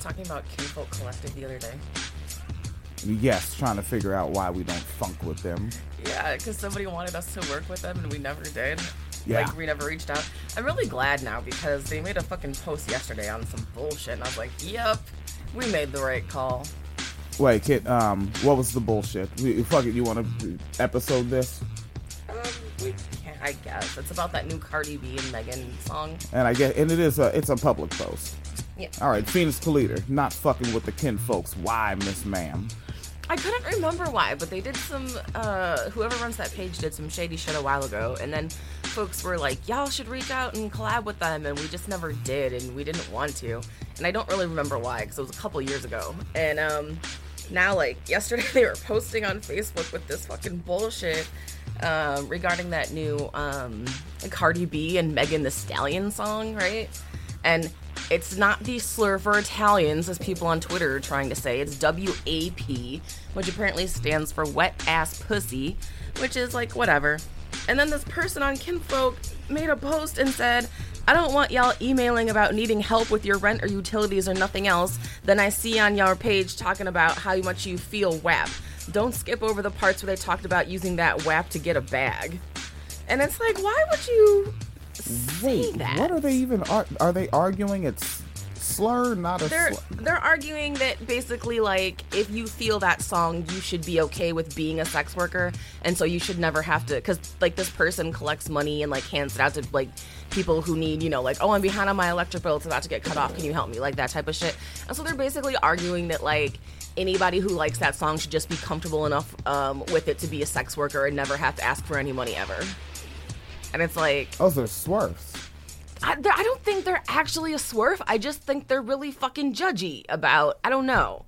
just talking about Kinfolk Collective the other day? Yes, trying to figure out why we don't funk with them. Yeah, because somebody wanted us to work with them and we never did. Yeah. Like, we never reached out. I'm really glad now because they made a fucking post yesterday on some bullshit and I was like, yep, we made the right call. Wait, kid. Um, what was the bullshit? We, fuck it. You want to episode this? Um, we can, I guess. It's about that new Cardi B and Megan song. And I get, and it is a, it's a public post. Yeah. All right, Phoenix Calida, not fucking with the kin folks. Why, Miss Ma'am? I couldn't remember why, but they did some. Uh, whoever runs that page did some shady shit a while ago, and then folks were like, "Y'all should reach out and collab with them," and we just never did, and we didn't want to. And I don't really remember why, because it was a couple years ago. And um, now, like yesterday, they were posting on Facebook with this fucking bullshit um, regarding that new um, Cardi B and Megan Thee Stallion song, right? And it's not the slur for Italians, as people on Twitter are trying to say. It's WAP, which apparently stands for wet ass pussy, which is like whatever. And then this person on Kinfolk made a post and said, I don't want y'all emailing about needing help with your rent or utilities or nothing else. Then I see on your page talking about how much you feel WAP. Don't skip over the parts where they talked about using that WAP to get a bag. And it's like, why would you Wait, that? what are they even? Are, are they arguing it's slur, not a they're slur? they're arguing that basically like if you feel that song you should be okay with being a sex worker and so you should never have to because like this person collects money and like hands it out to like people who need you know like oh i'm behind on my electric bill it's about to get cut off can you help me like that type of shit and so they're basically arguing that like anybody who likes that song should just be comfortable enough um, with it to be a sex worker and never have to ask for any money ever and it's like Those are swerves. I, I don't think they're actually a swerve. I just think they're really fucking judgy about. I don't know.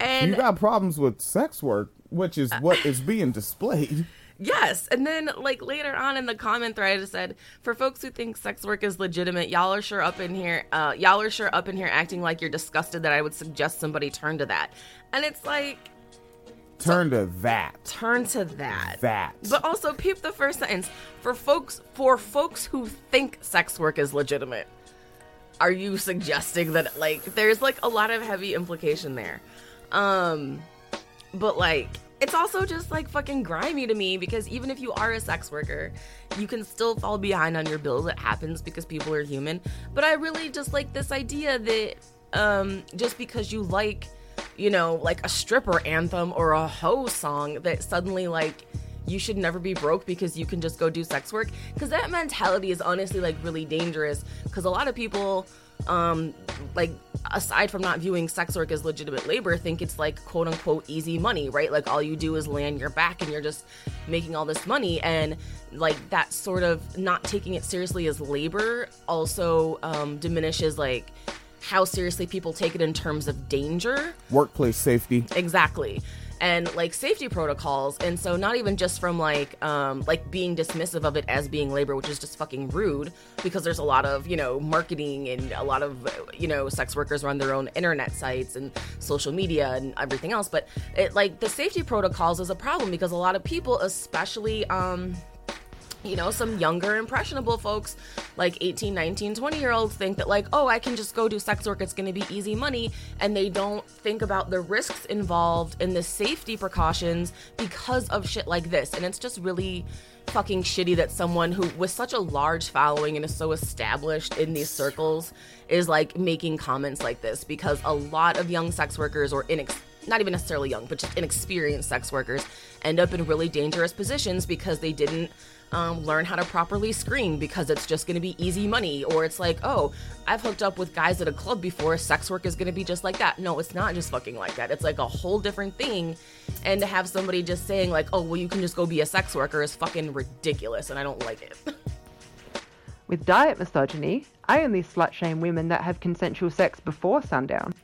And You got problems with sex work, which is what is being displayed. yes, and then like later on in the comment thread, it said, "For folks who think sex work is legitimate, y'all are sure up in here. Uh, y'all are sure up in here acting like you're disgusted that I would suggest somebody turn to that." And it's like, Turn to that. turn to that. That. But also peep the first sentence. For folks for folks who think sex work is legitimate, are you suggesting that like there's like a lot of heavy implication there? Um but like it's also just like fucking grimy to me because even if you are a sex worker, you can still fall behind on your bills. It happens because people are human. But I really just like this idea that um just because you like you know, like a stripper anthem or a hoe song that suddenly like you should never be broke because you can just go do sex work? Because that mentality is honestly like really dangerous because a lot of people um like aside from not viewing sex work as legitimate labor think it's like quote unquote easy money right? Like all you do is on your back and you're just making all this money. And like that sort of not taking it seriously as labor also um diminishes like how seriously people take it in terms of danger. Workplace safety. exactly. And like safety protocols. And so not even just from like um like being dismissive of it as being labor which is just fucking rude because there's a lot of you know marketing and a lot of you know sex workers run their own internet sites and social media and everything else. But it like the safety protocols is a problem because a lot of people especially um you know, some younger, impressionable folks, like 18, 19, 20 year olds, think that, like, oh, I can just go do sex work, it's gonna be easy money. And they don't think about the risks involved in the safety precautions because of shit like this. And it's just really fucking shitty that someone who, with such a large following and is so established in these circles, is like making comments like this because a lot of young sex workers or inex- not even necessarily young, but just inexperienced sex workers end up in really dangerous positions because they didn't um, learn how to properly screen because it's just going to be easy money. Or it's like, oh, I've hooked up with guys at a club before. Sex work is going to be just like that. No, it's not just fucking like that. It's like a whole different thing. And to have somebody just saying, like, oh, well, you can just go be a sex worker is fucking ridiculous. And I don't like it. With diet misogyny, I only slut shame women that have consensual sex before sundown.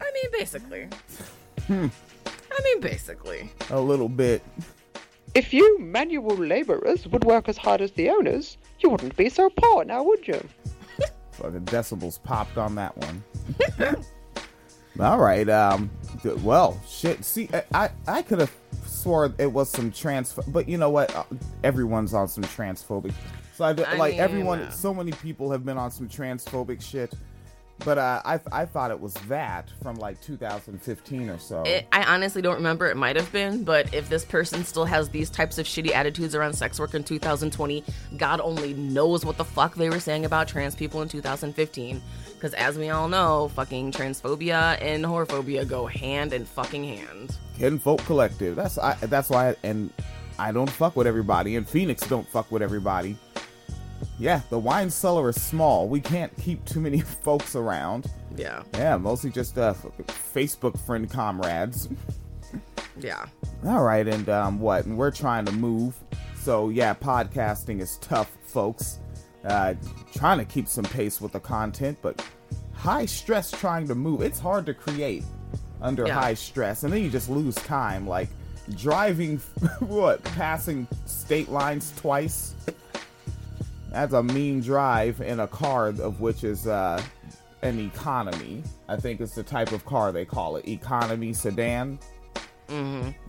I mean, basically. Hmm. I mean, basically. A little bit. If you manual laborers would work as hard as the owners, you wouldn't be so poor now, would you? Fucking decibels popped on that one. All right. Um. Well, shit. See, I I, I could have swore it was some trans, but you know what? Uh, Everyone's on some transphobic. So I, I like mean, everyone. So many people have been on some transphobic shit. But uh, I I thought it was that from like 2015 or so. It, I honestly don't remember. It might have been, but if this person still has these types of shitty attitudes around sex work in 2020, God only knows what the fuck they were saying about trans people in 2015. Because as we all know, fucking transphobia and whorephobia go hand in fucking hand. Hidden Folk Collective. That's I, that's why, and I don't fuck with everybody, and Phoenix don't fuck with everybody. Yeah, the wine cellar is small. We can't keep too many folks around. Yeah, Yeah, mostly just uh, Facebook friend comrades. yeah, All right, and um, what? And we're trying to move. So yeah, podcasting is tough, folks. Uh, trying to keep some pace with the content, but high stress trying to move. It's hard to create under Yeah. high stress, and then you just lose time. Like driving, what? Passing state lines twice. That's a mean drive in a car of which is uh, an economy. I think it's the type of car they call it, economy sedan.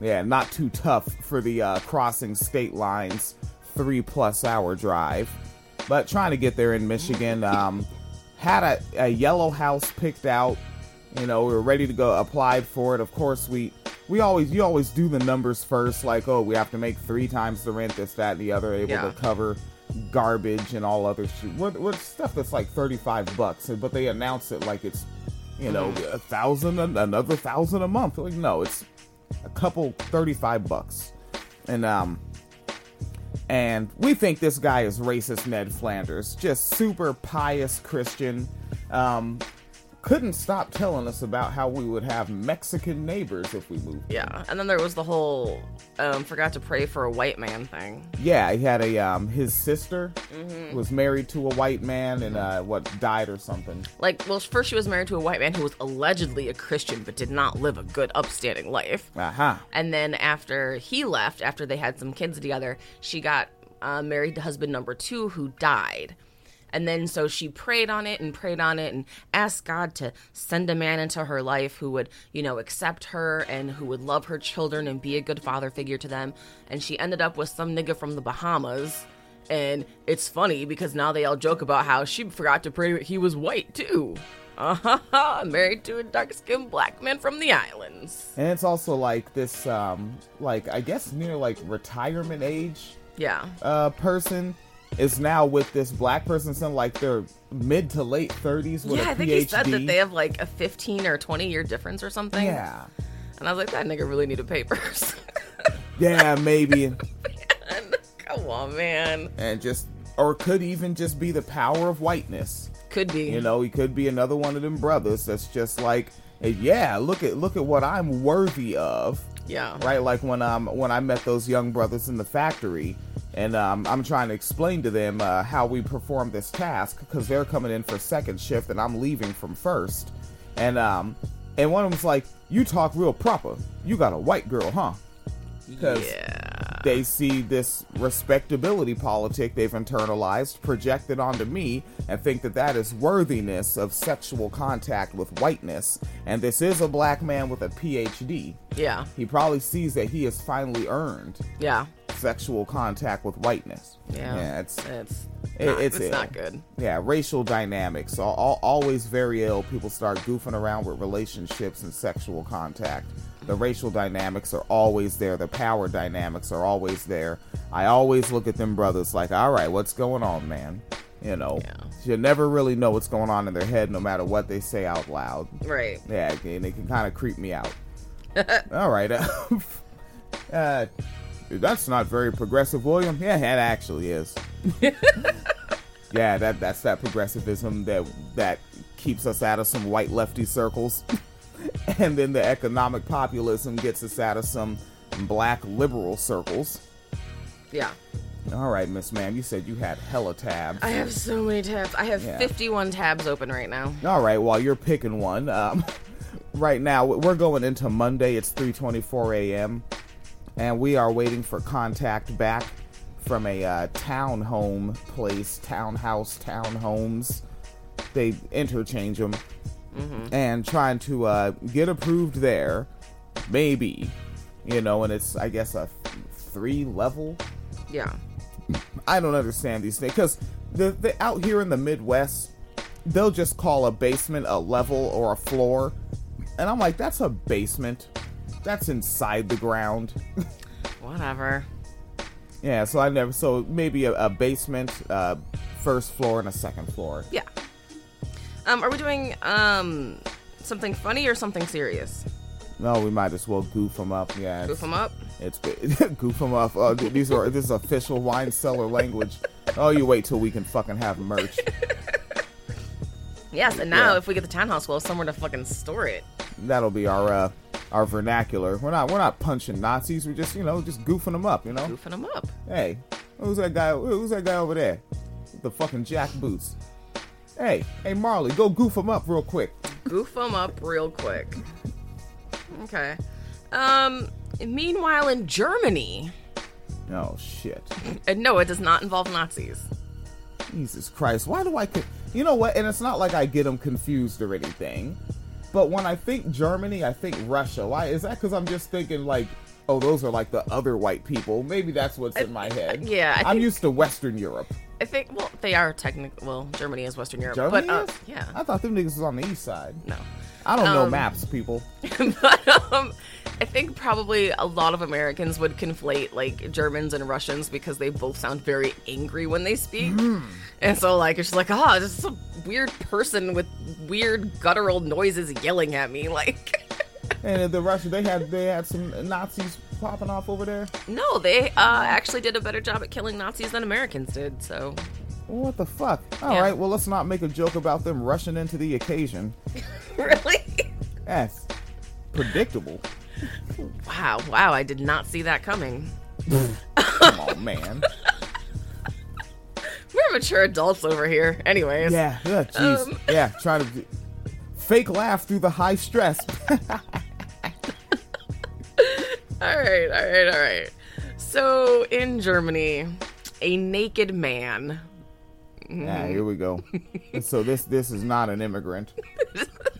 Yeah, not too tough for the uh, crossing state lines three plus hour drive. But trying to get there in Michigan, um, had a, a yellow house picked out. You know, we were ready to go, applied for it. Of course, we we always you always do the numbers first, like oh, we have to make three times the rent, this, that, and the other, able Yeah. to cover garbage and all other shit. What, what stuff that's like thirty five bucks, but they announce it like it's you know a thousand, another thousand a month. Like no, it's a couple 35 bucks and um and we think this guy is racist ned flanders just super pious christian um couldn't stop telling us about how we would have mexican neighbors if we moved yeah. And then there was the whole um, forgot to pray for a white man thing. yeah he had a um his sister was married to a white man and uh what died or something Like, well, first she was married to a white man who was allegedly a Christian but did not live a good, upstanding life. aha And then after he left, after they had some kids together, she got uh, married to husband number two who died. And then so she prayed on it and prayed on it and asked God to send a man into her life who would, you know, accept her and who would love her children and be a good father figure to them. And she ended up with some nigga from the Bahamas. And it's funny because now they all joke about how she forgot to pray he was white too. Uh-huh, married to a dark-skinned black man from the islands. and it's also like this um like i guess near like retirement age Yeah. uh, person is now with this black person, something like they're mid to late 30s with yeah, a I think PhD. he said that they have like a 15 or 20 year difference or something. yeah, And I was like, that nigga really needed papers. yeah, maybe, Come on, man. and just or could even just be the power of whiteness. Could be. You know, he could be another one of them brothers that's just like, yeah, look at look at what I'm worthy of. Yeah. right? Like when um when I met those young brothers in the factory, and um, I'm trying to explain to them uh, how we perform this task because they're coming in for second shift and I'm leaving from first, and um and one of them's like, "You talk real proper. You got a white girl, huh?" Because Yeah. They see this respectability politic they've internalized projected onto me and think that that is worthiness of sexual contact with whiteness and this is a black man with a phd Yeah. he probably sees that he has finally earned Yeah. sexual contact with whiteness. Yeah. yeah it's It's it- not, it's it's, not good. yeah, racial dynamics. Al al always very ill. People start goofing around with relationships and sexual contact. The racial dynamics are always there. The power dynamics are always there. I always look at them brothers like, all right, what's going on, man? You know, Yeah. you never really know what's going on in their head, no matter what they say out loud. Right. Yeah, and it can kind of creep me out. All right. Uh, that's not very progressive, William. Yeah, it actually is. yeah, that that's that progressivism that that keeps us out of some white lefty circles, and then the economic populism gets us out of some black liberal circles. Yeah. All right, Miss Ma'am, you said you had hella tabs. I have so many tabs. I have Yeah. 51 tabs open right now. All right, while you're picking one, um, right now we're going into Monday. It's 3:24 a.m. and we are waiting for contact back from a uh, townhome place, townhouse, townhomes. They interchange them, and trying to uh, get approved there, maybe, you know. And it's I guess a three level Yeah. I don't understand these things because the, the out here in the Midwest, they'll just call a basement a level or a floor, and I'm like, that's a basement. That's inside the ground. Whatever. yeah, so I never. So maybe a, a basement, uh, first floor, and a second floor. Yeah. Um, are we doing um something funny or something serious? No, we might as well goof them up. Yeah, Goof them up. it's goof them up. Th- these are this is official wine cellar language. Oh, you wait till we can fucking have merch. Yes, and now Yeah. if we get the townhouse, we'll have somewhere to fucking store it. That'll be our uh, our vernacular. We're not we're not punching Nazis. We're just you know just goofing them up. You know. Goofing them up. Hey, who's that guy? Who's that guy over there? With the fucking jack boots. Hey, hey Marley, go goof him up real quick. Goof them up real quick. Okay. Um. Meanwhile, in Germany, Oh shit. and no, it does not involve Nazis. Jesus Christ. Why do I co- You know what? And it's not like I get them confused or anything. But when I think Germany, I think Russia. Why is that cuz I'm just thinking like oh, those are like the other white people. Maybe that's what's in my head. yeah, I I'm think- used to Western Europe. I think. Well, they are technically. Well, Germany is Western Europe, Germany but uh, is? yeah, I thought them niggas was on the east side. no. I don't know Um, maps, people. but um, I think probably a lot of Americans would conflate like Germans and Russians because they both sound very angry when they speak, and so like it's just like, oh, this is a weird person with weird guttural noises yelling at me. Like, And the Russia, they had they had some Nazis popping off over there. no, they uh, actually did a better job at killing Nazis than Americans did. So, What the fuck? All Yeah. right, well let's not make a joke about them rushing into the occasion. really, That's predictable. wow, wow, I did not see that coming. Come on, man. We're mature adults over here, anyways. Yeah, yeah, jeez. Um. yeah, trying to fake laugh through the high stress. All right, all right, all right. So in Germany, a naked man. yeah, mm-hmm. here we go. So this this is not an immigrant.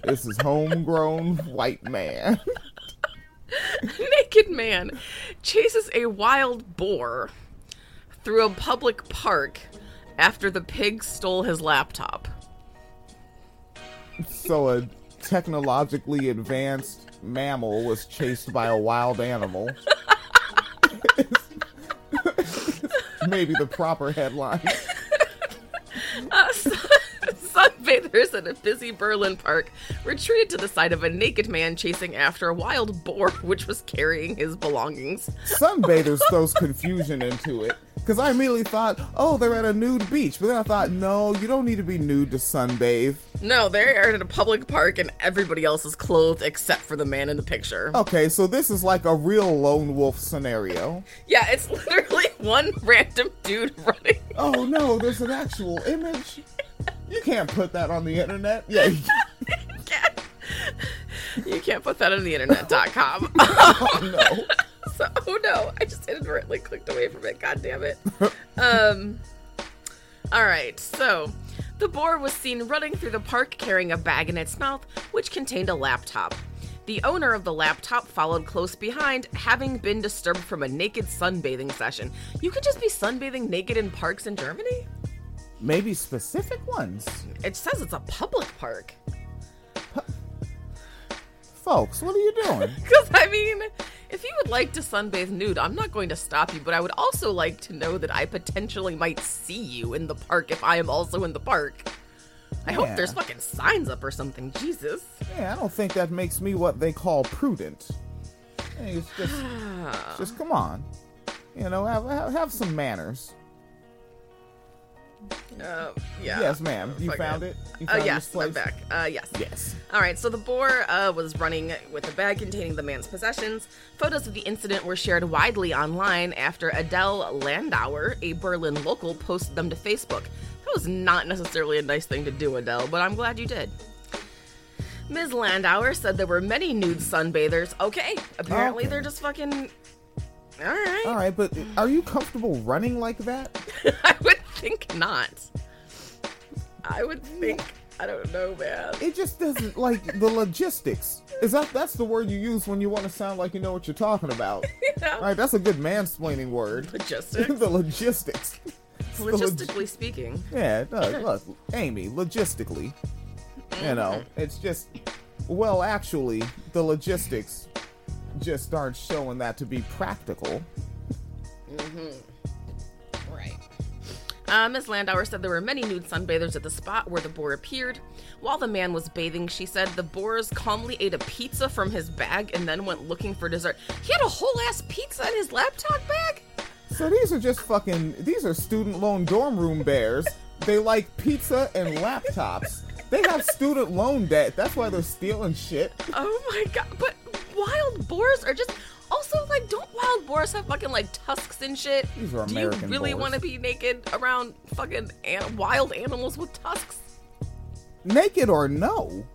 This is homegrown white man. naked man chases a wild boar through a public park after the pig stole his laptop. So a technologically advanced mammal was chased by a wild animal. Maybe the proper headline. Uh, sun- sunbathers at a busy Berlin park retreated to the sight of a naked man chasing after a wild boar which was carrying his belongings. Sunbathers throws confusion into it. Because I immediately thought, oh, they're at a nude beach. But then I thought, no, you don't need to be nude to sunbathe. No, they are at a public park and everybody else is clothed except for the man in the picture. Okay, so this is like a real lone wolf scenario. Yeah, it's literally one random dude running. Oh no, there's an actual image. You can't put that on the internet. Yeah, you- can't, You can't put that on the internet.com. oh no. so, oh no, I just inadvertently clicked away from it. God damn it. Um, all right, so the boar was seen running through the park carrying a bag in its mouth, which contained a laptop. The owner of the laptop followed close behind, having been disturbed from a naked sunbathing session. You could just be sunbathing naked in parks in Germany? Maybe specific ones. It says it's a public park. Folks, what are you doing? Because, I mean, if you would like to sunbathe nude, I'm not going to stop you, but I would also like to know that I potentially might see you in the park if I am also in the park. I hope there's fucking signs up or something. Jesus. Yeah, I don't think that makes me what they call prudent. It's just, just come on. You know, have, have, have some manners. Uh, yeah. Yes, ma'am. You Fuck found it? You Uh, yes. I'm back. Uh, yes. Yes. All right, so the boar uh, was running with a bag containing the man's possessions. Photos of the incident were shared widely online after Adele Landauer, a Berlin local, posted them to Facebook. That was not necessarily a nice thing to do, Adele, but I'm glad you did. Ms. Landauer said there were many nude sunbathers. Okay, apparently Okay. they're just fucking. All right. All right, but are you comfortable running like that? I would think not. I would think. I don't know, man. It just doesn't like the logistics. Is that that's the word you use when you want to sound like you know what you're talking about? You know? All right, that's a good mansplaining word. Logistics. the logistics. the log- Logistically speaking. Yeah, it does. Look, Amy, logistically, you know, mm-hmm. it's just, well, actually, the logistics just aren't showing that to be practical. Right. Uh, Ms. Landauer said there were many nude sunbathers at the spot where the boar appeared. While the man was bathing, she said the boars calmly ate a pizza from his bag and then went looking for dessert. He had a whole ass pizza in his laptop bag? So these are just fucking, these are student loan dorm room bears. They like pizza and laptops. They have student loan debt. That's why they're stealing shit. Oh my god. But wild boars are just. Also, like, don't wild boars have fucking like tusks and shit? These are Do you really boars. want to be naked around fucking an- wild animals with tusks? naked or no.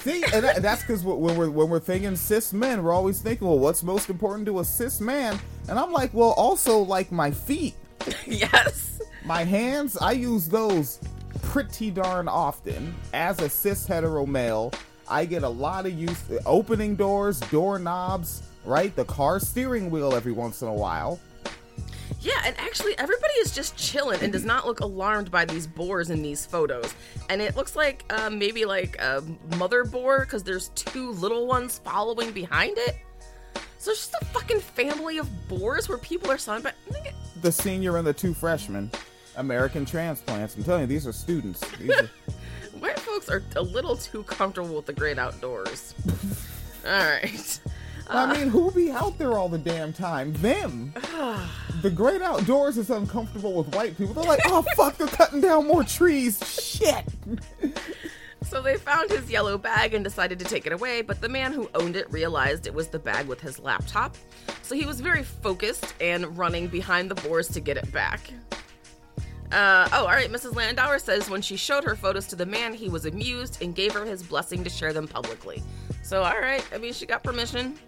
See, and that, that's because when we're when we're thinking cis men, we're always thinking, well, what's most important to a cis man? And I'm like, well, also like my feet, yes. my hands. I use those pretty darn often as a cis hetero male. I get a lot of use opening doors, doorknobs, right? The car steering wheel every once in a while. Yeah, and actually, everybody is just chilling and does not look alarmed by these boars in these photos. And it looks like uh, maybe like a mother boar because there's two little ones following behind it. So it's just a fucking family of boars where people are. But The senior and the two freshmen, American transplants. I'm telling you, these are students. These are, white folks are a little too comfortable with the great outdoors. All right. I mean, who be out there all the damn time? Them. the great outdoors is uncomfortable with white people. They're like, oh fuck, they're cutting down more trees. Shit. So they found his yellow bag and decided to take it away, but the man who owned it realized it was the bag with his laptop. So he was very focused and running behind the boars to get it back. Uh, oh, all right. Mrs. Landauer says when she showed her photos to the man, he was amused and gave her his blessing to share them publicly. So, all right. I mean, she got permission.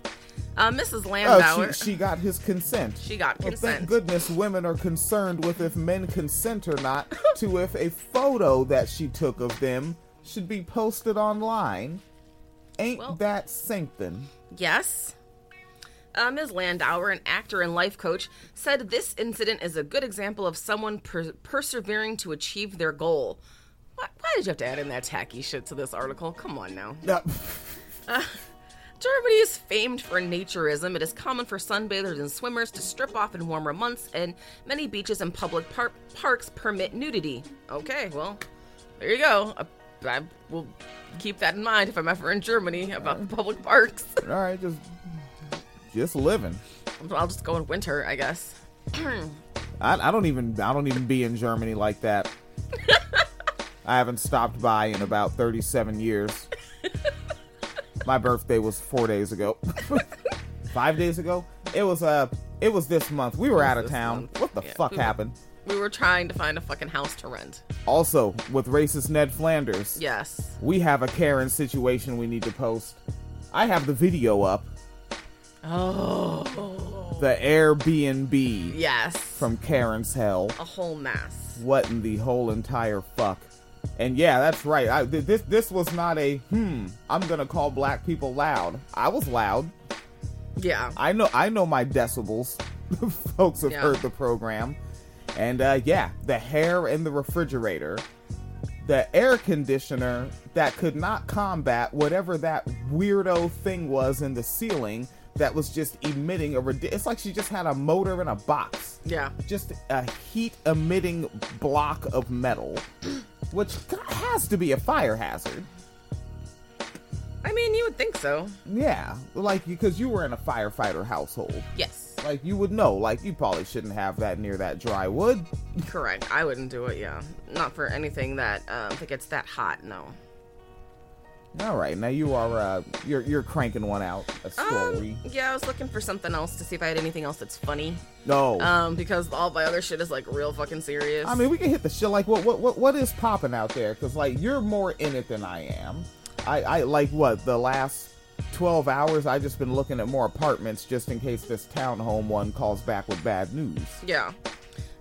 Uh, Mrs. Oh, Landauer. she, she got his consent. She got Well, consent. thank goodness women are concerned with if men consent or not to if a photo that she took of them should be posted online. Ain't Well- that something? Yes. Uh, Ms. Landauer, an actor and life coach, said this incident is a good example of someone per- persevering to achieve their goal. Why, why did you have to add in that tacky shit to this article? Come on now. Yeah. Germany is famed for naturism. It is common for sunbathers and swimmers to strip off in warmer months, and many beaches and public par- parks permit nudity. Okay, well, there you go. I, I will keep that in mind if I'm ever in Germany about the public parks. All right, just just living. I'll just go in winter, I guess. I, I don't even I don't even be in Germany like that. I haven't stopped by in about 37 years. My birthday was four days ago. Five days ago? It was uh it was this month. We were out of town. month. What the Yeah, fuck we were- happened? We were trying to find a fucking house to rent. Also, with racist Ned Flanders, Yes. we have a Karen situation we need to post. I have the video up. Oh. The Airbnb Yes. from Karen's Hell. a whole mess. what in the whole entire fuck and yeah that's right I, this this was not a hmm i'm gonna call black people loud i was loud Yeah. i know i know my decibels folks have Yeah. heard the program and uh yeah the hair in the refrigerator the air conditioner that could not combat whatever that weirdo thing was in the ceiling that was just emitting a it's like she just had a motor in a box Yeah. just a heat emitting block of metal, which has to be a fire hazard. I mean, you would think so. Yeah, like because you were in a firefighter household, Yes. like you would know. Like you probably shouldn't have that near that dry wood. Correct. I wouldn't do it, yeah. Not for anything that um that gets that hot, no. All right, now you are uh, you're you're cranking one out a story. Um, yeah, I was looking for something else to see if I had anything else that's funny. no, Um, because all my other shit is like real fucking serious. I mean we can hit the shit. Like what what what what is popping out there? Because like you're more in it than I am. I I like what the last. 12 hours i've just been looking at more apartments just in case this townhome one calls back with bad news. Yeah.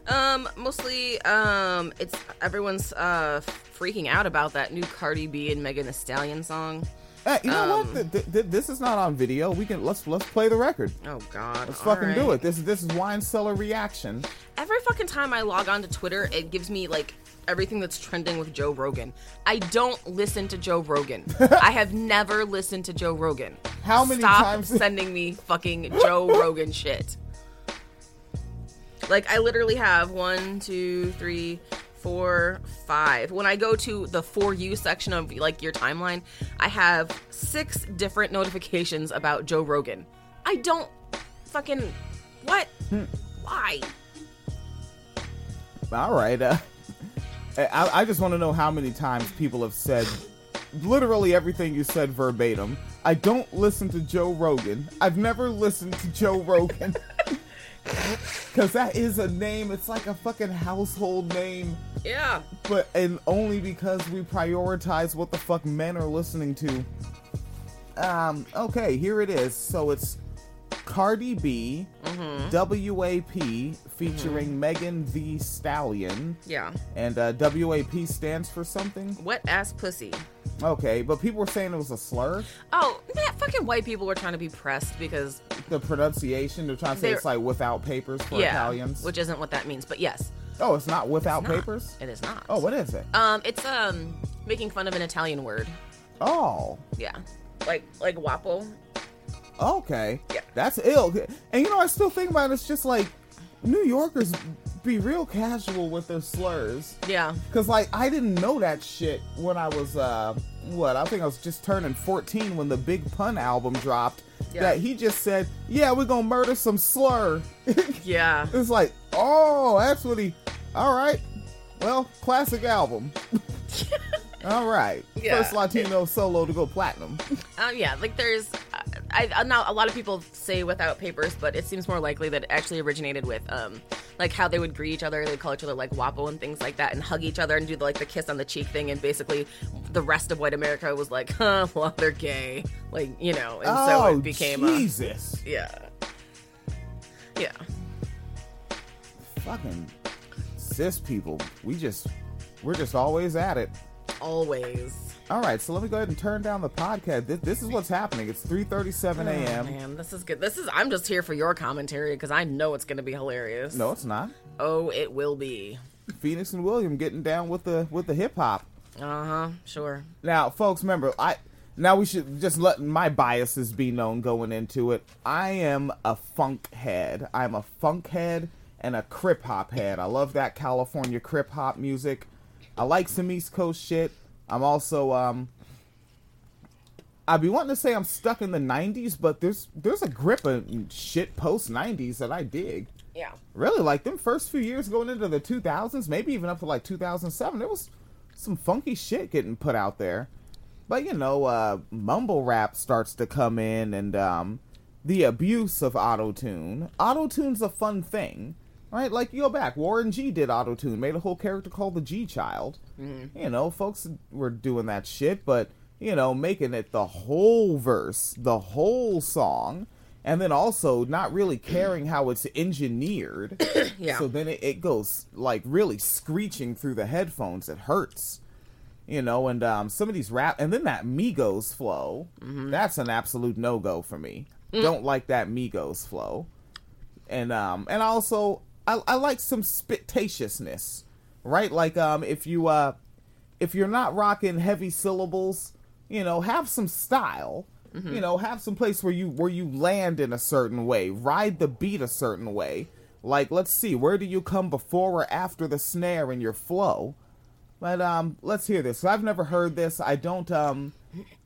Um, mostly, um, it's everyone's uh freaking out about that new Cardi B and Megan Thee Stallion song. Eh, you know Um, what? Th- th- this is not on video. We can let's let's play the record. Oh God. Let's fucking do it. This this is wine cellar reaction. Every fucking time I log on to Twitter, it gives me like everything that's trending with Joe Rogan. I don't listen to Joe Rogan. I have never listened to Joe Rogan. How many Stop times- sending me fucking Joe Rogan shit? Like I literally have one, two, three, four, five. When I go to the for you section of like your timeline, I have six different notifications about Joe Rogan. I don't fucking what? Hmm. Why? All right. Uh, I, I just want to know how many times people have said literally everything you said verbatim. I don't listen to Joe Rogan. I've never listened to Joe Rogan. Because that is a name. It's like a fucking household name. Yeah. But, and only because we prioritize what the fuck men are listening to. Um, okay, here it is. So it's Cardi B, WAP, featuring Megan Thee Stallion. Yeah. And uh, WAP stands for something? Wet ass pussy. Okay, but people were saying it was a slur. Oh, man, fucking white people were trying to be pressed because The pronunciation, they're trying to say it's like without papers for yeah, Italians. which isn't what that means. But yes, oh, it's not without it's not. papers? It is not. Oh, what is it? Um, it's um making fun of an Italian word. Oh, Yeah, like like guapo. okay. Yeah. That's ill. And you know, I still think about it, it's just like New Yorkers be real casual with their slurs. Yeah. Cause like I didn't know that shit when I was uh what I think I was just turning 14 when the Big Pun album dropped. Yeah. That he just said, "Yeah, we're gonna murder some slur." Yeah. it's like, oh, that's what he. All right, well, classic album. all right, Yeah. first Latino solo to go platinum. Uh, yeah, like there's, I, I now a lot of people say without papers, but it seems more likely that it actually originated with, um, like how they would greet each other, they'd call each other like wapo and things like that, and hug each other and do the, like the kiss on the cheek thing, and basically the rest of white America was like, huh, well they're gay, like you know, and oh, so it became a, Jesus, yeah, yeah, fucking cis people. We just, we're just always at it. Always. All right, so let me go ahead and turn down the podcast. This, this is what's happening. It's 3:37 Oh, a.m. man, this is good. This is. I'm just here for your commentary because I know it's going to be hilarious. no, it's not. Oh, it will be. Phoenix and William getting down with the with the hip hop. Uh huh. Sure. Now, folks, remember, I now we should just let my biases be known going into it. I am a funk head. I'm a funk head and a crip hop head. I love that California crip hop music. I like some East Coast shit. I'm also um I'd be wanting to say I'm stuck in the 90s, but there's there's a grip of shit post 90s that I dig. Yeah. Really, like them first few years going into the 2000s, maybe even up to like 2007, there was some funky shit getting put out there. But you know, uh, mumble rap starts to come in, and um, the abuse of autotune. Autotune's a fun thing, right? Like you go back, Warren G did auto tune, made a whole character called the G Child. You know, folks were doing that shit, but you know, making it the whole verse, the whole song. And then also not really caring how it's engineered. Yeah. So then it, it goes like really screeching through the headphones. It hurts you know, and um, some of these rap, and then that Migos flow, that's an absolute no go for me. Don't like that Migos flow, and um, and also I, I like some spitatiousness, right? Like um, if you uh, if you're not rocking heavy syllables, you know, have some style. You know, have some place where you where you land in a certain way, ride the beat a certain way. Like, let's see, where do you come before or after the snare in your flow? But um, let's hear this. I've never heard this. I don't um,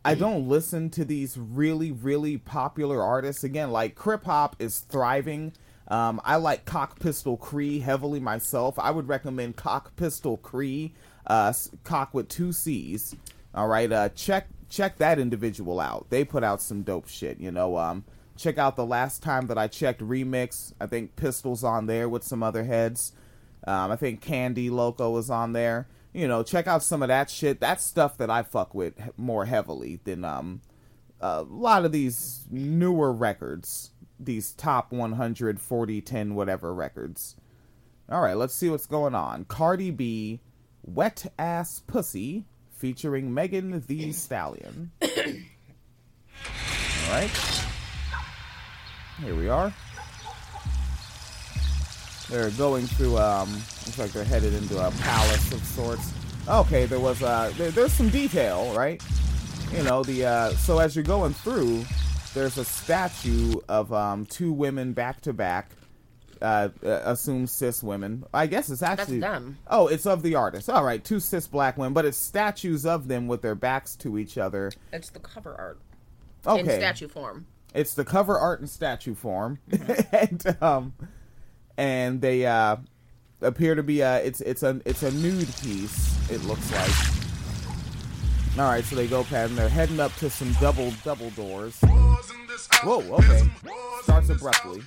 I don't listen to these really really popular artists. Again, like Crip Hop is thriving. Um, I like Cocc Pistol Cree heavily myself. I would recommend Cocc Pistol Cree, uh, cock with two C's. All right, uh, check check that individual out. They put out some dope shit. You know, um, check out the last time that I checked remix. I think Pistols on there with some other heads. Um, I think Candy Loco is on there. You know, check out some of that shit. That's stuff that I fuck with more heavily than um a lot of these newer records, these top 100, 40, 10, whatever records. All right, let's see what's going on. Cardi B, Wet Ass Pussy, featuring Megan Thee Stallion. all right Here we are. They're going through. Um, looks like they're headed into a palace of sorts. Okay, there was uh, there, there's some detail, right? You know the uh, so as you're going through, there's a statue of um, two women back to back. Uh, uh, assume cis women. I guess it's actually them. Oh, it's of the artist. All right, two cis black women, but it's statues of them with their backs to each other. It's the cover art Okay, in statue form. it's the cover art in statue form, and um, and they uh appear to be uh it's it's a it's a nude piece. It looks like. All right, so they go past and they're heading up to some double double doors. Whoa, okay. Starts abruptly.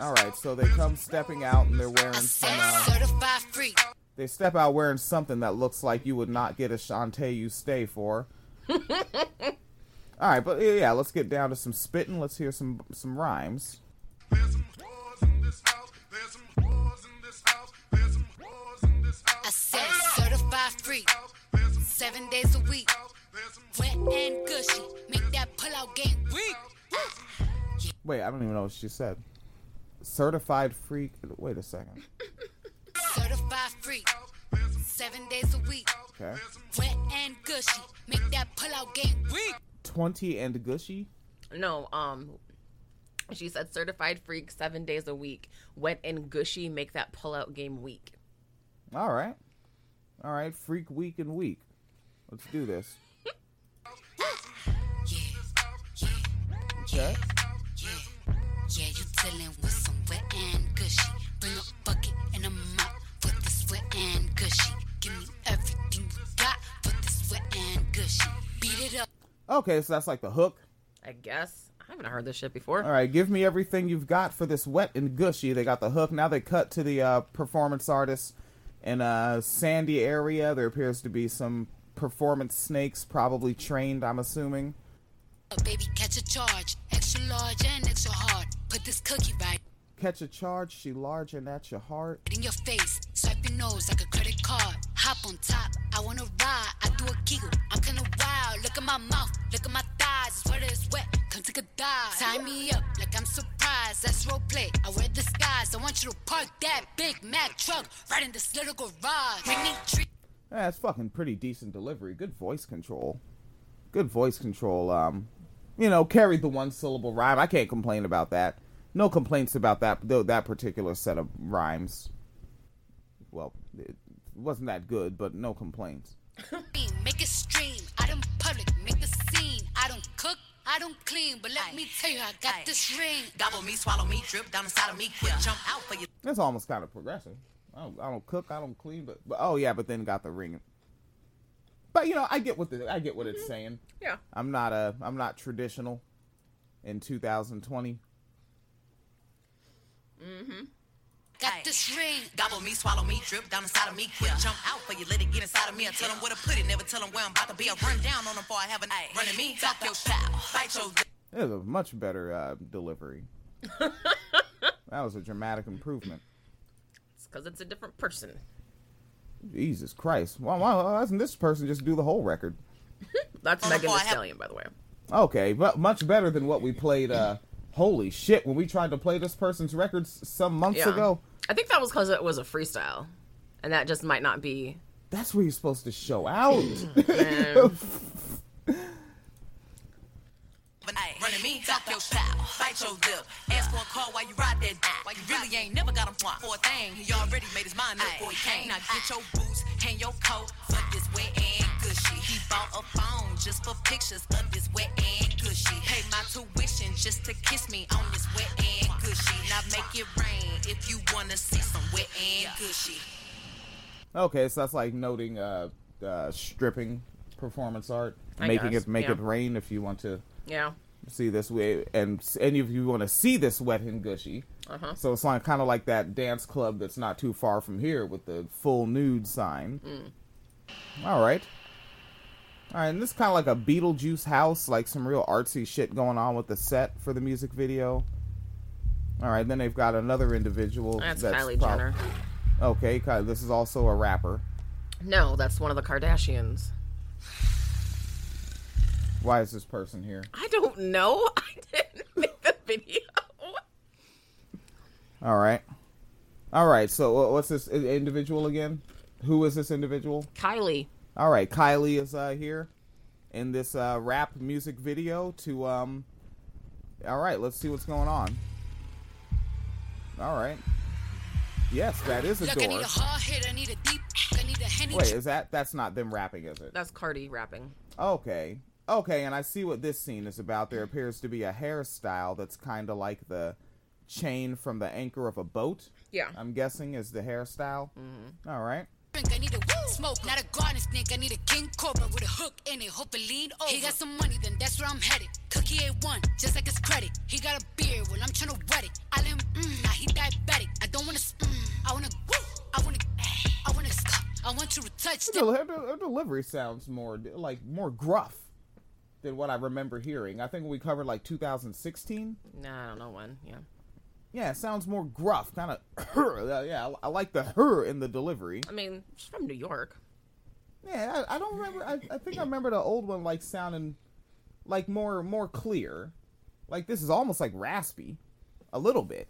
All right, so they come stepping out and they're wearing some. Uh, they step out wearing something that looks like you would not get a Shantae you stay for. All right, but yeah, yeah, let's get down to some spitting. Let's hear some some rhymes. I said certified freak. Seven days a week. Wet and gushy. Make that pull out game weak. Wait, I don't even know what she said. Certified freak. Wait a second. Certified freak. Seven days a week. Okay. Wet and gushy. Make that pull out game weak. Twenty and gushy. No, um, she said certified freak seven days a week. Wet and gushy make that pull out game weak. All right. All right. Freak week and week. Let's do this. Yeah, yeah, Okay. yeah. Yeah, you dealing with some wet and gushy. Bring a bucket and a mop for this wet and gushy. Give me everything you got for this wet and gushy. Beat it up. Okay, so that's like the hook. I guess I haven't heard this shit before. All right, give me everything you've got for this wet and gushy. They got the hook. Now they cut to the uh, performance artist in a sandy area. There appears to be some performance snakes, probably trained. I'm assuming. Oh, baby, catch a charge. Extra large and extra hard. Put this cookie right Catch a charge, she large and at your heart. in your face. Swipe your nose like a credit card. Hop on top. I wanna ride. I do a giggle. I'm kinda wild. Look at my mouth. Look at my thighs. Wet. Come take a dive. Tie me up like I'm surprised. That's role play. I wear disguise. I want you to park that Big Mac truck right in this little garage. Make me treat. Yeah, it's fucking pretty decent delivery. Good voice control. Good voice control. Um, you know, carried the one syllable rhyme. I can't complain about that. No complaints about that. Though that particular set of rhymes. Well, it wasn't that good, but no complaints. Make it stream. I don't public. Make the scene. I don't cook. I don't clean. But let me tell you, I got this ring. Gobble me, swallow me, drip down inside of me, quick jump out for you. That's almost kind of progressive. I don't, I don't cook, I don't clean, but, but oh yeah, but then got the ring. But you know, I get what the, I get what it's saying. Yeah. I'm not a I'm not traditional in 2020. Mm-hmm. Got this ring. Gobble me, swallow me, drip down inside of me, quick jump out for you, let it get inside of me. I tell them where to put it, never tell them where I'm about to be. I run down on them before I have a night. Running me, talk your pow, bite your lip. It was a much better uh, delivery. that was a dramatic improvement. It's because it's a different person. Jesus Christ! Why, why, why doesn't this person just do the whole record? That's Oh, Megan boy, I Thee have- Stallion, by the way. Okay, but much better than what we played. Uh, holy shit! When we tried to play this person's records some months Yeah. ago, I think that was because it was a freestyle, and that just might not be. that's where you're supposed to show out. bite your lip. Ask for a call while you ride that dick. While you really ain't never got him for a thing. He already made his mind up before he came. Now get your boots, hang your coat for this wet and gushy. He bought a phone just for pictures of this wet and gushy. Pay my tuition just to kiss me on this wet and gushy. Now make it rain if you wanna see some wet and gushy. Okay, so that's like noting uh, uh, stripping performance art, I making guess, it make yeah. it rain if you want to Yeah. See this way, and any of you want to see this wet and gushy. Uh-huh. So it's like kind of like that dance club that's not too far from here with the full nude sign. All right. All right, and this is kind of like a Beetlejuice house, like some real artsy shit going on with the set for the music video. All right, then they've got another individual. That's, Kylie prob- Jenner. Okay, this is also a rapper. No, that's one of the Kardashians. Why is this person here? I don't know. I didn't make the video. All right. All right. So what's this individual again? Who is this individual? Kylie. All right, Kylie is uh, here in this uh, rap music video to um. All right, let's see what's going on. All right. Yes, that is a Look, I need door. a hard hit, I need a deep, I need a henny. Wait, is that that's not them rapping, is it? That's Cardi rapping. Okay. Okay, and I see what this scene is about. There appears to be a hairstyle that's kind of like the chain from the anchor of a boat. Yeah. I'm guessing is the hairstyle. Mm-hmm. All right. drink, I need a smoke. Not a garden snake, I need a king cobra with a hook in it. Hope it lean over. He got some money, then that's where I'm headed. Cookie A1, just like his credit. He got a beard, well, I'm tryna wet it. I let him, mm, now he diabetic. I don't wanna, mm, I wanna, woo, I wanna, I wanna, I want to touch Her, that. del- her del- her delivery sounds more like more gruff than what I remember hearing. I think we covered like 2016. Nah, I don't know when. Yeah. Yeah, it sounds more gruff, kind of. Uh, yeah, I, I like the her in the delivery. I mean, she's from New York. Yeah, I, I don't remember. I, I think I remember the old one like sounding like more more clear. Like this is almost like raspy, a little bit.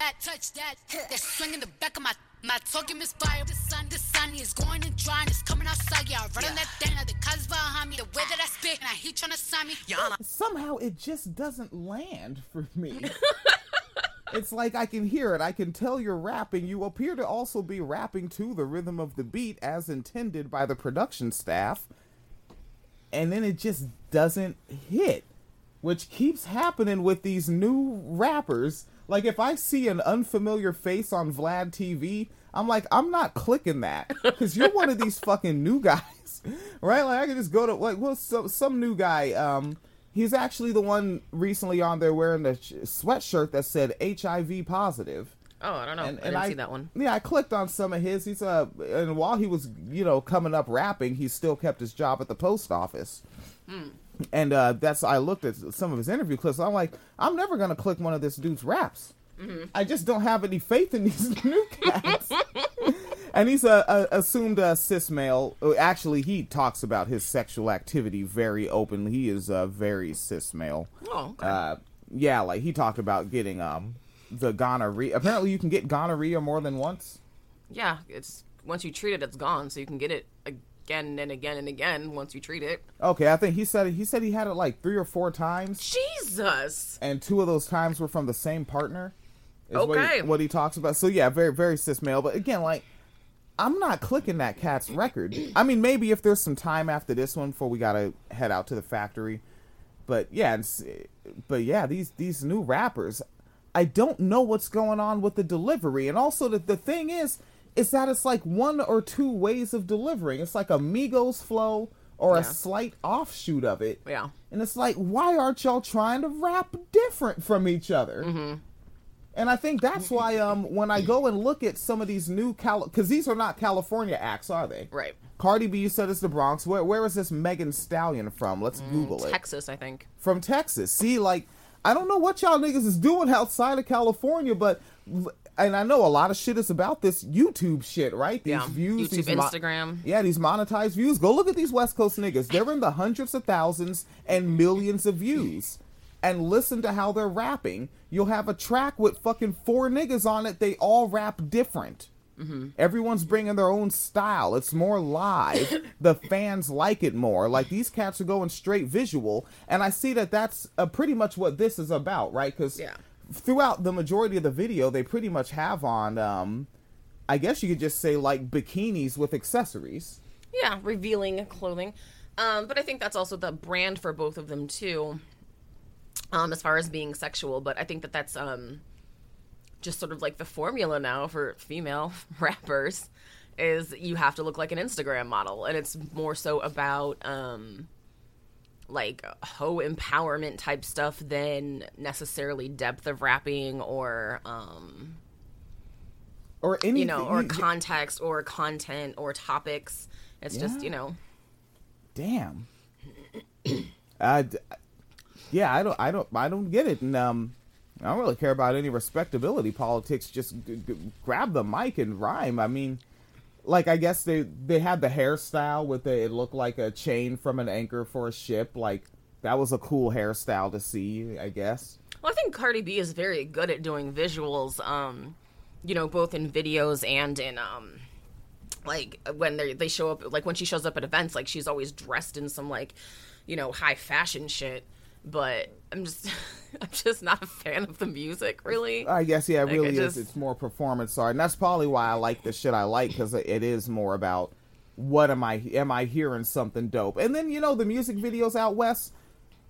that, touch that. That swing in the back of my my talking misfire. The sun, the sun is going and drying. It's coming outside. Yeah, I run on that thing. The cuz behind me. The way that I spit, and I he trying to sign me. Yana. Somehow it just doesn't land for me. it's like I can hear it. I can tell you're rapping. You appear to also be rapping to the rhythm of the beat as intended by the production staff. And then it just doesn't hit, which keeps happening with these new rappers. Like if I see an unfamiliar face on Vlad TV, I'm like, I'm not clicking that because you're one of these fucking new guys, right? Like I can just go to like, well, some some new guy. Um, he's actually the one recently on there wearing the sh- sweatshirt that said HIV positive. Oh, I don't know. And, I didn't I see that one. Yeah, I clicked on some of his. He's uh, and while he was you know coming up rapping, he still kept his job at the post office. And uh, that's I looked at some of his interview clips. I'm like, I'm never gonna click one of this dude's raps. I just don't have any faith in these new cats. and he's a, a assumed uh, cis male. Uh, Actually, he talks about his sexual activity very openly. He is a very cis male. Oh, okay. Uh, yeah, like he talked about getting um the gonorrhea. Apparently, you can get gonorrhea more than once. yeah, it's once you treat it, it's gone. So you can get it again and again and again once you treat it. Okay, I think he said he said he had it like three or four times, Jesus. and two of those times were from the same partner. Is what, Okay. he, what he talks about. So yeah, very very cis male. But again, like I'm not clicking that cat's record. I mean, maybe if there's some time after this one before we gotta head out to the factory. But yeah, it's, but yeah, these these new rappers, I don't know what's going on with the delivery, and also the the thing is, is that it's like one or two ways of delivering. It's like a Migos flow or a slight offshoot of it. Yeah. And it's like, why aren't y'all trying to rap different from each other? Mm-hmm. And I think that's why um when I go and look at some of these new Cal because these are not California acts, are they? Right. Cardi B you said it's the Bronx. Where where is this Megan Stallion from? Let's Google it. Texas, I think. From Texas. See, like I don't know what y'all niggas is doing outside of California, but and I know a lot of shit is about this YouTube shit, right? These Yeah. views, YouTube, these mo- Instagram. yeah, these monetized views. Go look at these West Coast niggas. They're in the hundreds of thousands and millions of views. And listen to how they're rapping. You'll have a track with fucking four niggas on it. They all rap different. Everyone's bringing their own style. It's more live. the fans like it more. Like these cats are going straight visual, and I see that that's uh, pretty much what this is about, right? Because Yeah. throughout the majority of the video, they pretty much have on. Um, I guess you could just say like bikinis with accessories. Yeah, revealing clothing. Um, but I think that's also the brand for both of them too. Um, as far as being sexual, but I think that that's um, just sort of like the formula now for female rappers is you have to look like an Instagram model, and it's more so about um, like hoe empowerment type stuff than necessarily depth of rapping or um, or anything. you know or context or content or topics. It's just you know Damn. d- yeah, I don't, I don't, I don't get it, and um, I don't really care about any respectability politics. Just g- g- grab the mic and rhyme. I mean, like I guess they they had the hairstyle with the it looked like a chain from an anchor for a ship. Like that was a cool hairstyle to see. I guess. Well, I think Cardi B is very good at doing visuals. Um, you know, both in videos and in um, like when they they show up, like when she shows up at events, like she's always dressed in some like, you know, high fashion shit. But I'm just, I'm just not a fan of the music, really. I guess yeah, it Like, really I is. just- It's more performance art, and that's probably why I like the shit I like because it is more about what am I am I hearing something dope, and then you know the music videos out west,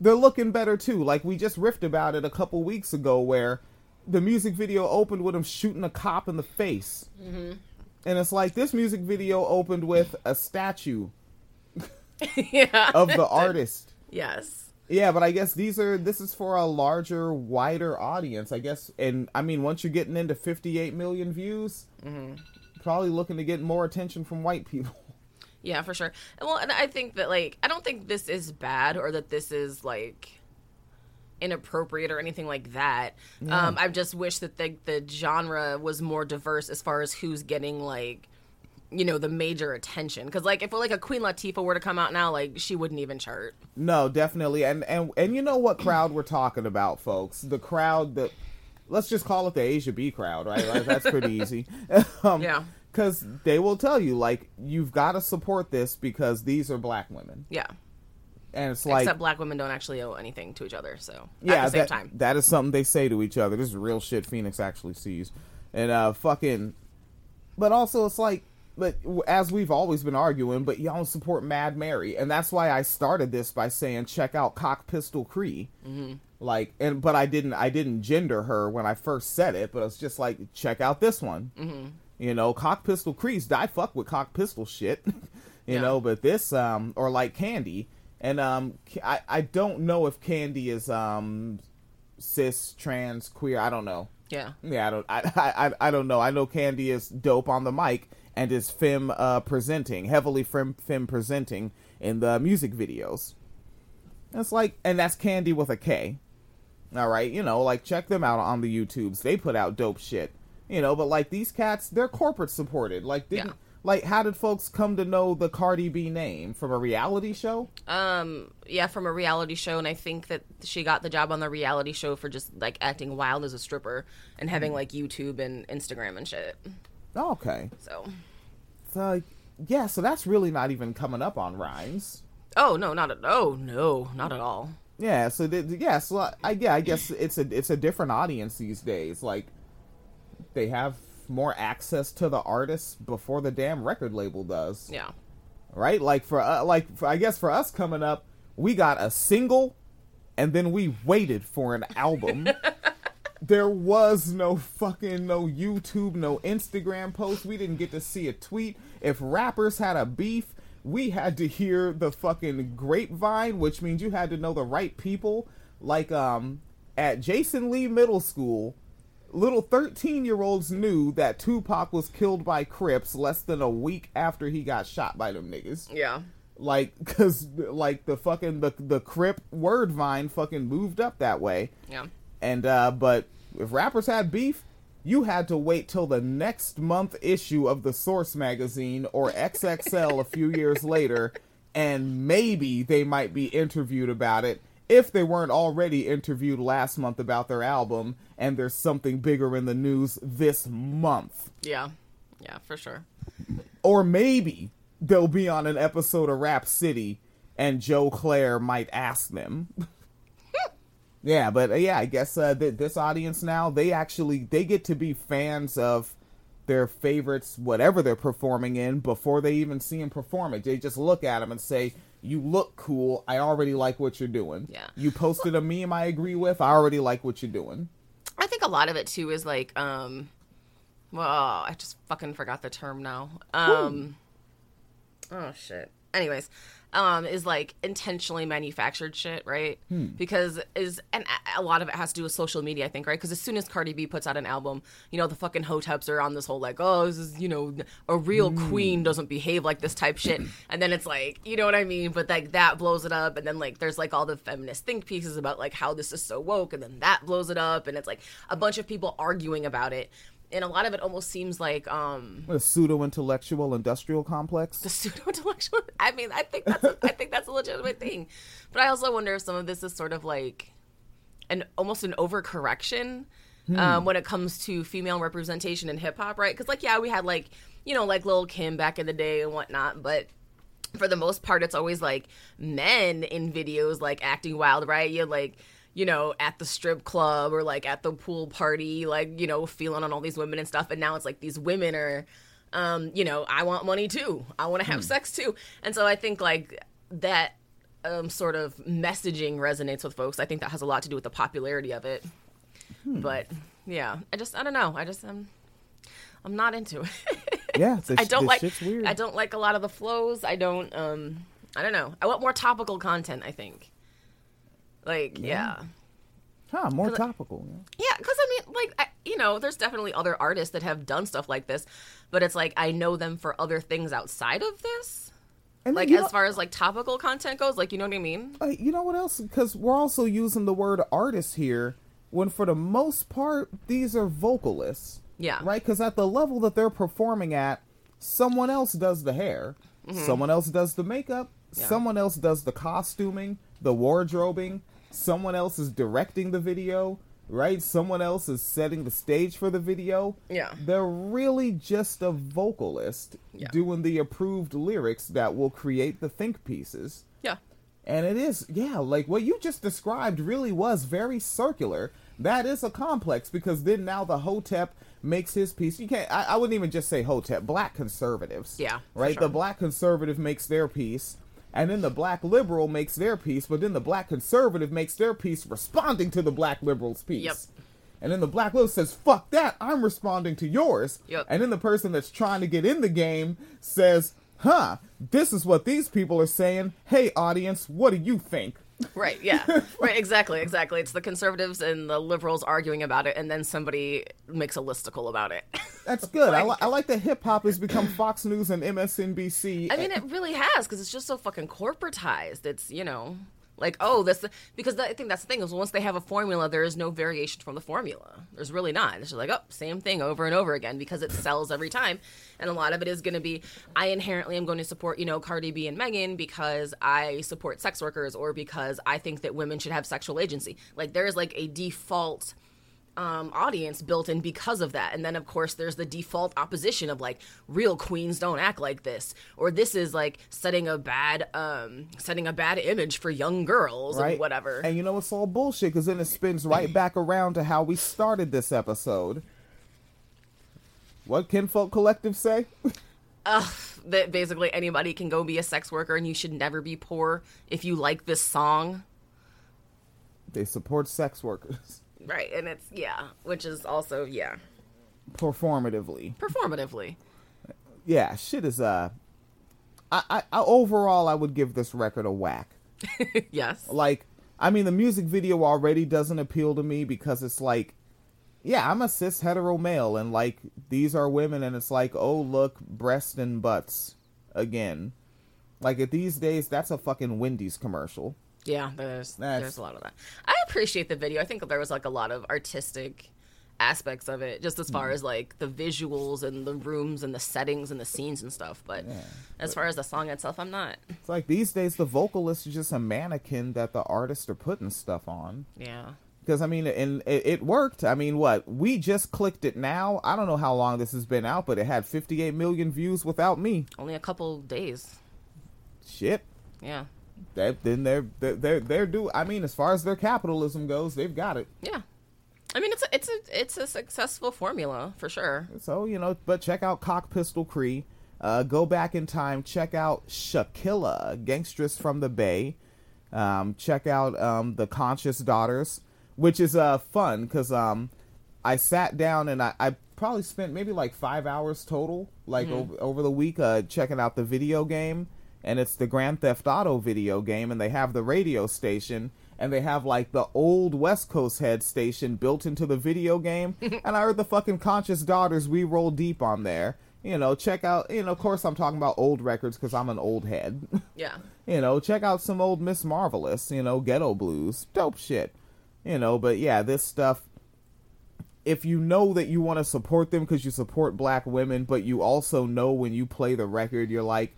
they're looking better too. Like we just riffed about it a couple weeks ago, where the music video opened with him shooting a cop in the face, mm-hmm. and it's like this music video opened with a statue yeah. of the artist. yes. Yeah, but I guess these are this is for a larger, wider audience, I guess. And I mean, once you're getting into 58 million views, probably looking to get more attention from white people. Yeah, for sure. Well, and I think that like I don't think this is bad or that this is like inappropriate or anything like that. Um, I just wish that the the genre was more diverse as far as who's getting like you know the major attention because like if like a Queen Latifah were to come out now like she wouldn't even chart. No, definitely. And and and you know what crowd we're talking about, folks? The crowd that let's just call it the Asia B crowd, right? Like, that's pretty easy. um, Yeah. Because they will tell you, like, you've got to support this because these are black women, Yeah. and it's like, Except black women don't actually owe anything to each other. So yeah, at the same that, time, that is something they say to each other. This is real shit Phoenix actually sees, and uh, fucking. But also, it's like, but as we've always been arguing, but y'all don't support Mad Mary, and that's why I started this by saying check out Cocc Pistol Cree. Mm-hmm. Like, and but I didn't, I didn't gender her when I first said it, but it's just like check out this one. Mm-hmm. You know, Cocc Pistol Cree's, die fuck with Cocc Pistol shit. you Yeah. know, but this, um, or like Candy, and um, I, I don't know if Candy is um, cis, trans, queer. I don't know. Yeah. Yeah, I don't. I, I, I- don't know. I know Candy is dope on the mic and is femme uh, presenting, heavily femme, femme presenting in the music videos. It's like, and that's Candy with a K. All right, you know, like check them out on the YouTubes. They put out dope shit. You know, but like these cats, they're corporate supported. Like, didn't Yeah. Like how did folks come to know the Cardi B name from a reality show? Um, yeah, from a reality show, and I think that she got the job on the reality show for just like acting wild as a stripper and having like YouTube and Instagram and shit. Okay, So, so yeah, so that's really not even coming up on Rhymes. oh no, not at oh no, not at all. Yeah, so th- yeah, so I yeah, I guess it's a it's a different audience these days. Like they have more access to the artists before the damn record label does. Yeah, Right? Like for uh, like for, I guess for us coming up, we got a single and then we waited for an album. there was no fucking no YouTube, no Instagram post. We didn't get to see a tweet. If rappers had a beef, we had to hear the fucking grapevine, which means you had to know the right people. Like um at Jason Lee Middle School, little 13 year olds knew that Tupac was killed by Crips less than a week after he got shot by them niggas. Yeah, like because like the fucking the the crip word vine fucking moved up that way. Yeah, and uh but if rappers had beef you had to wait till the next month issue of the source magazine or xxl a few years later and maybe they might be interviewed about it if they weren't already interviewed last month about their album and there's something bigger in the news this month yeah, yeah, for sure. or maybe they'll be on an episode of Rap City and Joe Clair might ask them. yeah, but uh, yeah, I guess uh, th- this audience now they actually they get to be fans of their favorites, whatever they're performing in, before they even see them perform it. They just look at them and say, "You look cool. I already like what you're doing." Yeah. You posted a meme I agree with. I already like what you're doing. I think a lot of it too is like, um, well, I just fucking forgot the term now. Um, oh shit. Anyways, um, is like intentionally manufactured shit, right? Because is and a- a lot of it has to do with social media, I think, right? Because as soon as Cardi B puts out an album, you know, the fucking hoteps are on this whole like, oh, this is you know, a real queen doesn't behave like this type shit, and then it's like, you know what I mean? But like that blows it up, and then like there's like all the feminist think pieces about like how this is so woke, and then that blows it up, and it's like a bunch of people arguing about it. And a lot of it almost seems like um A pseudo intellectual industrial complex. the pseudo intellectual. I mean, I think that's a, I think that's a legitimate thing, but I also wonder if some of this is sort of like an almost an overcorrection um, when it comes to female representation in hip hop, right? Because like yeah, we had like you know like Lil Kim back in the day and whatnot, but for the most part, it's always like men in videos like acting wild, right? You're like, you know, at the strip club or like at the pool party, like, you know, feeling on all these women and stuff. And now it's like these women are, um, you know, I want money too. I want to have sex too. And so I think like that um, sort of messaging resonates with folks. I think that has a lot to do with the popularity of it. But yeah, I just, I don't know. I just, um, I'm not into it. Yeah, I don't like shit's weird. I don't like a lot of the flows. I don't um I don't know. I want more topical content, I think. Like, yeah. Huh, more topical. Yeah. Yeah, cuz I mean, like I, you know, there's definitely other artists that have done stuff like this, but it's like I know them for other things outside of this. And Like as know- far as like topical content goes, like you know what I mean? uh, you know what else? Because we're also using the word artist here, when for the most part these are vocalists. Yeah. Right. Because at the level that they're performing at, someone else does the hair, someone else does the makeup, Mm-hmm. Yeah. someone else does the costuming, the wardrobing, someone else is directing the video. Right, someone else is setting the stage for the video. Yeah. they're really just a vocalist Yeah. doing the approved lyrics that will create the think pieces. Yeah. And it is, yeah, like what you just described really was very circular. That is a complex because then now the Hotep makes his piece. You can't, I, I wouldn't even just say Hotep, black conservatives. Yeah, Right? sure. The black conservative makes their piece, and then the black liberal makes their piece, but then the black conservative makes their piece responding to the black liberal's piece. Yep. And then the black liberal says, fuck that, I'm responding to yours. Yep. And then the person that's trying to get in the game says, huh, this is what these people are saying. Hey, audience, what do you think? Right, yeah. right, exactly, exactly. It's the conservatives and the liberals arguing about it and then somebody makes a listicle about it. That's good. I, li- Like- I like that hip hop has become Fox News and MSNBC. I mean, it really has because it's just so fucking corporatized. It's you know, like oh, this because I think that's the thing is once they have a formula, there is no variation from the formula. There's really not. It's just like oh, same thing over and over again because it sells every time, and a lot of it is going to be I inherently am going to support you know Cardi B and Megan because I support sex workers or because I think that women should have sexual agency. Like there is like a default um, audience built in because of that. And then, of course, there's the default opposition of like real queens don't act like this, or this is like setting a bad um, setting a bad image for young girls right? and whatever. And you know it's all bullshit because then it spins right back around to how we started this episode. What Kinfolk Collective say? that basically anybody can go be a sex worker and you should never be poor if you like this song. they support sex workers Right, and it's yeah, which is also yeah, performatively. performatively. Yeah, shit is uh. I, I, I overall I would give this record a whack. yes. like i mean the music video already doesn't appeal to me because it's like yeah i'm a cis hetero male and like these are women and it's like oh look breasts and butts again like at these days that's a fucking wendy's commercial Yeah, there's That's- there's a lot of that. I appreciate the video. I think there was like a lot of artistic aspects of it, just as far hmm. as like the visuals and the rooms and the settings and the scenes and stuff. But as far as the song itself, I'm not. it's like these days the vocalist is just a mannequin that the artists are putting stuff on Yeah. because i mean and it, it worked i mean what we just clicked it now i don't know how long this has been out but it had 58 million views without me Only a couple days. shit Yeah. That then they're they're they're, they're do I mean as far as their capitalism goes, they've got it. Yeah. I mean, it's a, it's a it's a successful formula for sure. So you know, but check out Cocc Pistol Cree. Uh, go back in time. Check out Shakilla, Gangstress from the Bay. Um, check out um, the Conscious Daughters, which is uh fun because um, I sat down and I, I probably spent maybe like five hours total, like over, over the week, uh, checking out the video game. And it's the Grand Theft Auto video game, and they have the radio station, and they have like the old West Coast head station built into the video game. and I heard the fucking Conscious Daughters, we roll deep on there. You know, check out, you know, of course I'm talking about old records because I'm an old head. Yeah. you know, check out some old Miss Marvelous, you know, ghetto blues, dope shit, you know. But yeah, this stuff, if you know that you want to support them because you support black women, but you also know when you play the record, you're like,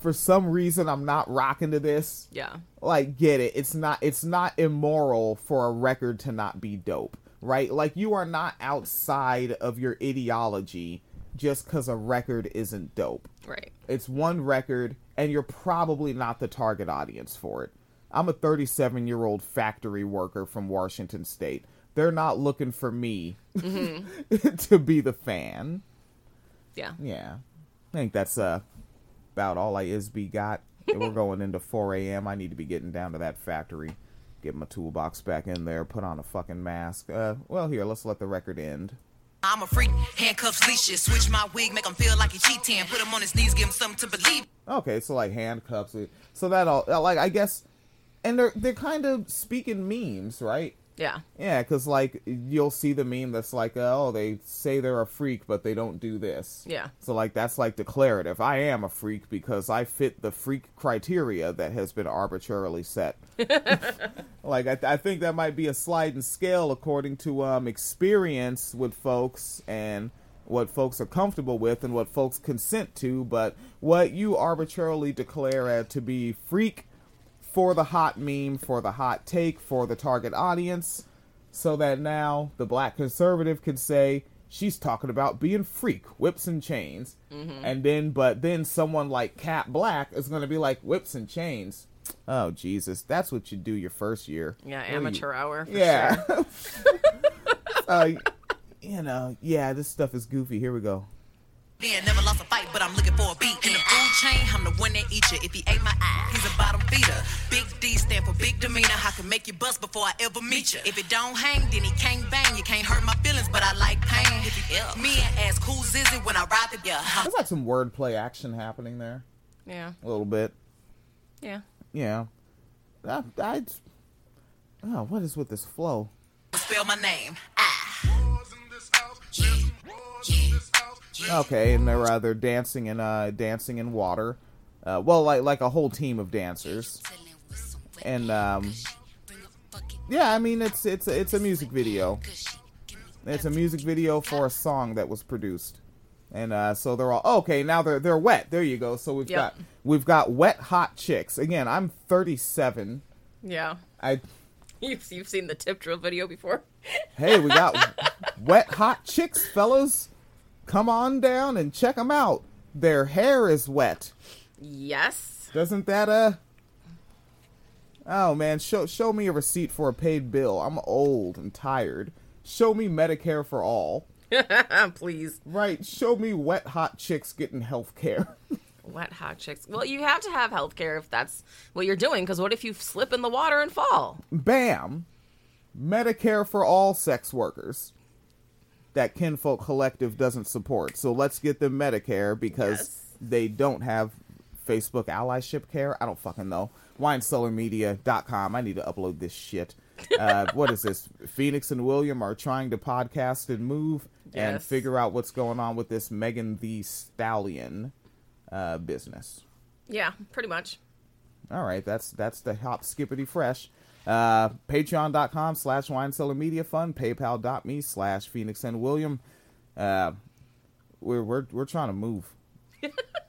for some reason, I'm not rocking to this. Yeah. Like, get it? It's not. It's not immoral for a record to not be dope, right? Like, you are not outside of your ideology just because a record isn't dope. Right. It's one record, and you're probably not the target audience for it. I'm a 37 year old factory worker from Washington State. They're not looking for me to be the fan. Yeah. Yeah. I think that's uh, about all I ISB got. And We're going into 4 a.m. I need to be getting down to that factory, get my toolbox back in there, put on a fucking mask. Uh, well, here, let's let the record end. I'm a freak, handcuffs, leashes, switch my wig, make him feel like he cheating. Put him on his knees, give him something to believe. Okay, so like handcuffs. So that all, like, I guess, and they're they're kind of speaking memes, right? Yeah. Yeah, because like you'll see the meme that's like, oh, they say they're a freak, but they don't do this. Yeah. So like that's like declarative. I am a freak because I fit the freak criteria that has been arbitrarily set. like I, I think that might be a sliding scale according to um experience with folks and what folks are comfortable with and what folks consent to. But what you arbitrarily declare to be freak for the hot meme, for the hot take, for the target audience, so that now the black conservative can say she's talking about being freak, whips and chains, and then but then someone like Kat Blaque is going to be like whips and chains. Oh Jesus, that's what you do your first year. Yeah. What Amateur hour. For yeah. Sure. uh, you know, yeah, this stuff is goofy. Here we go. Then never lost a fight, but I'm looking for a beat. In the food chain, I'm the one that eat you. If he ate my eye, he's a bottom feeder. Big D stand for big demeanor. I can make you bust before I ever meet you. If it don't hang, then he can't bang. You can't hurt my feelings, but I like pain. If you ill, me and ask who's is it when I ride the yeah. There's like some wordplay action happening there, Yeah. a little bit. Yeah. Yeah. I, I, oh, what is with this flow? Spell my name. Okay, and they're uh, they're dancing in uh dancing in water, uh, well like like a whole team of dancers, and um yeah, I mean it's it's it's a music video. It's a music video for a song that was produced, and uh, so they're all okay. Now they're they're wet. There you go. So we've Yep. got we've got wet hot chicks. Again, I'm 37. Yeah. I You've, you've seen the tip drill video before? hey, we got wet hot chicks, fellas. Come on down and check them out. Their hair is wet. Yes. Doesn't that uh? Oh man, show show me a receipt for a paid bill. I'm old and tired. Show me Medicare for all. Please. Right, show me wet hot chicks getting health care. Wet hot chicks. Well, you have to have health care if that's what you're doing, because what if you slip in the water and fall? Bam! Medicare for all sex workers. That Kinfolk Collective doesn't support. So let's get them Medicare because Yes. they don't have Facebook allyship care. I don't fucking know. WineCellarMedia.com. I need to upload this shit. Uh, what is this? Phoenix and William are trying to podcast and move and figure out what's going on with this Megan Thee Stallion uh, business. Yeah, pretty much. All right, that's that's the hop skippity fresh. Uh, Patreon.com slash wine cellar media fund, PayPal.me slash Phoenix and William. Uh, we're we're we're trying to move.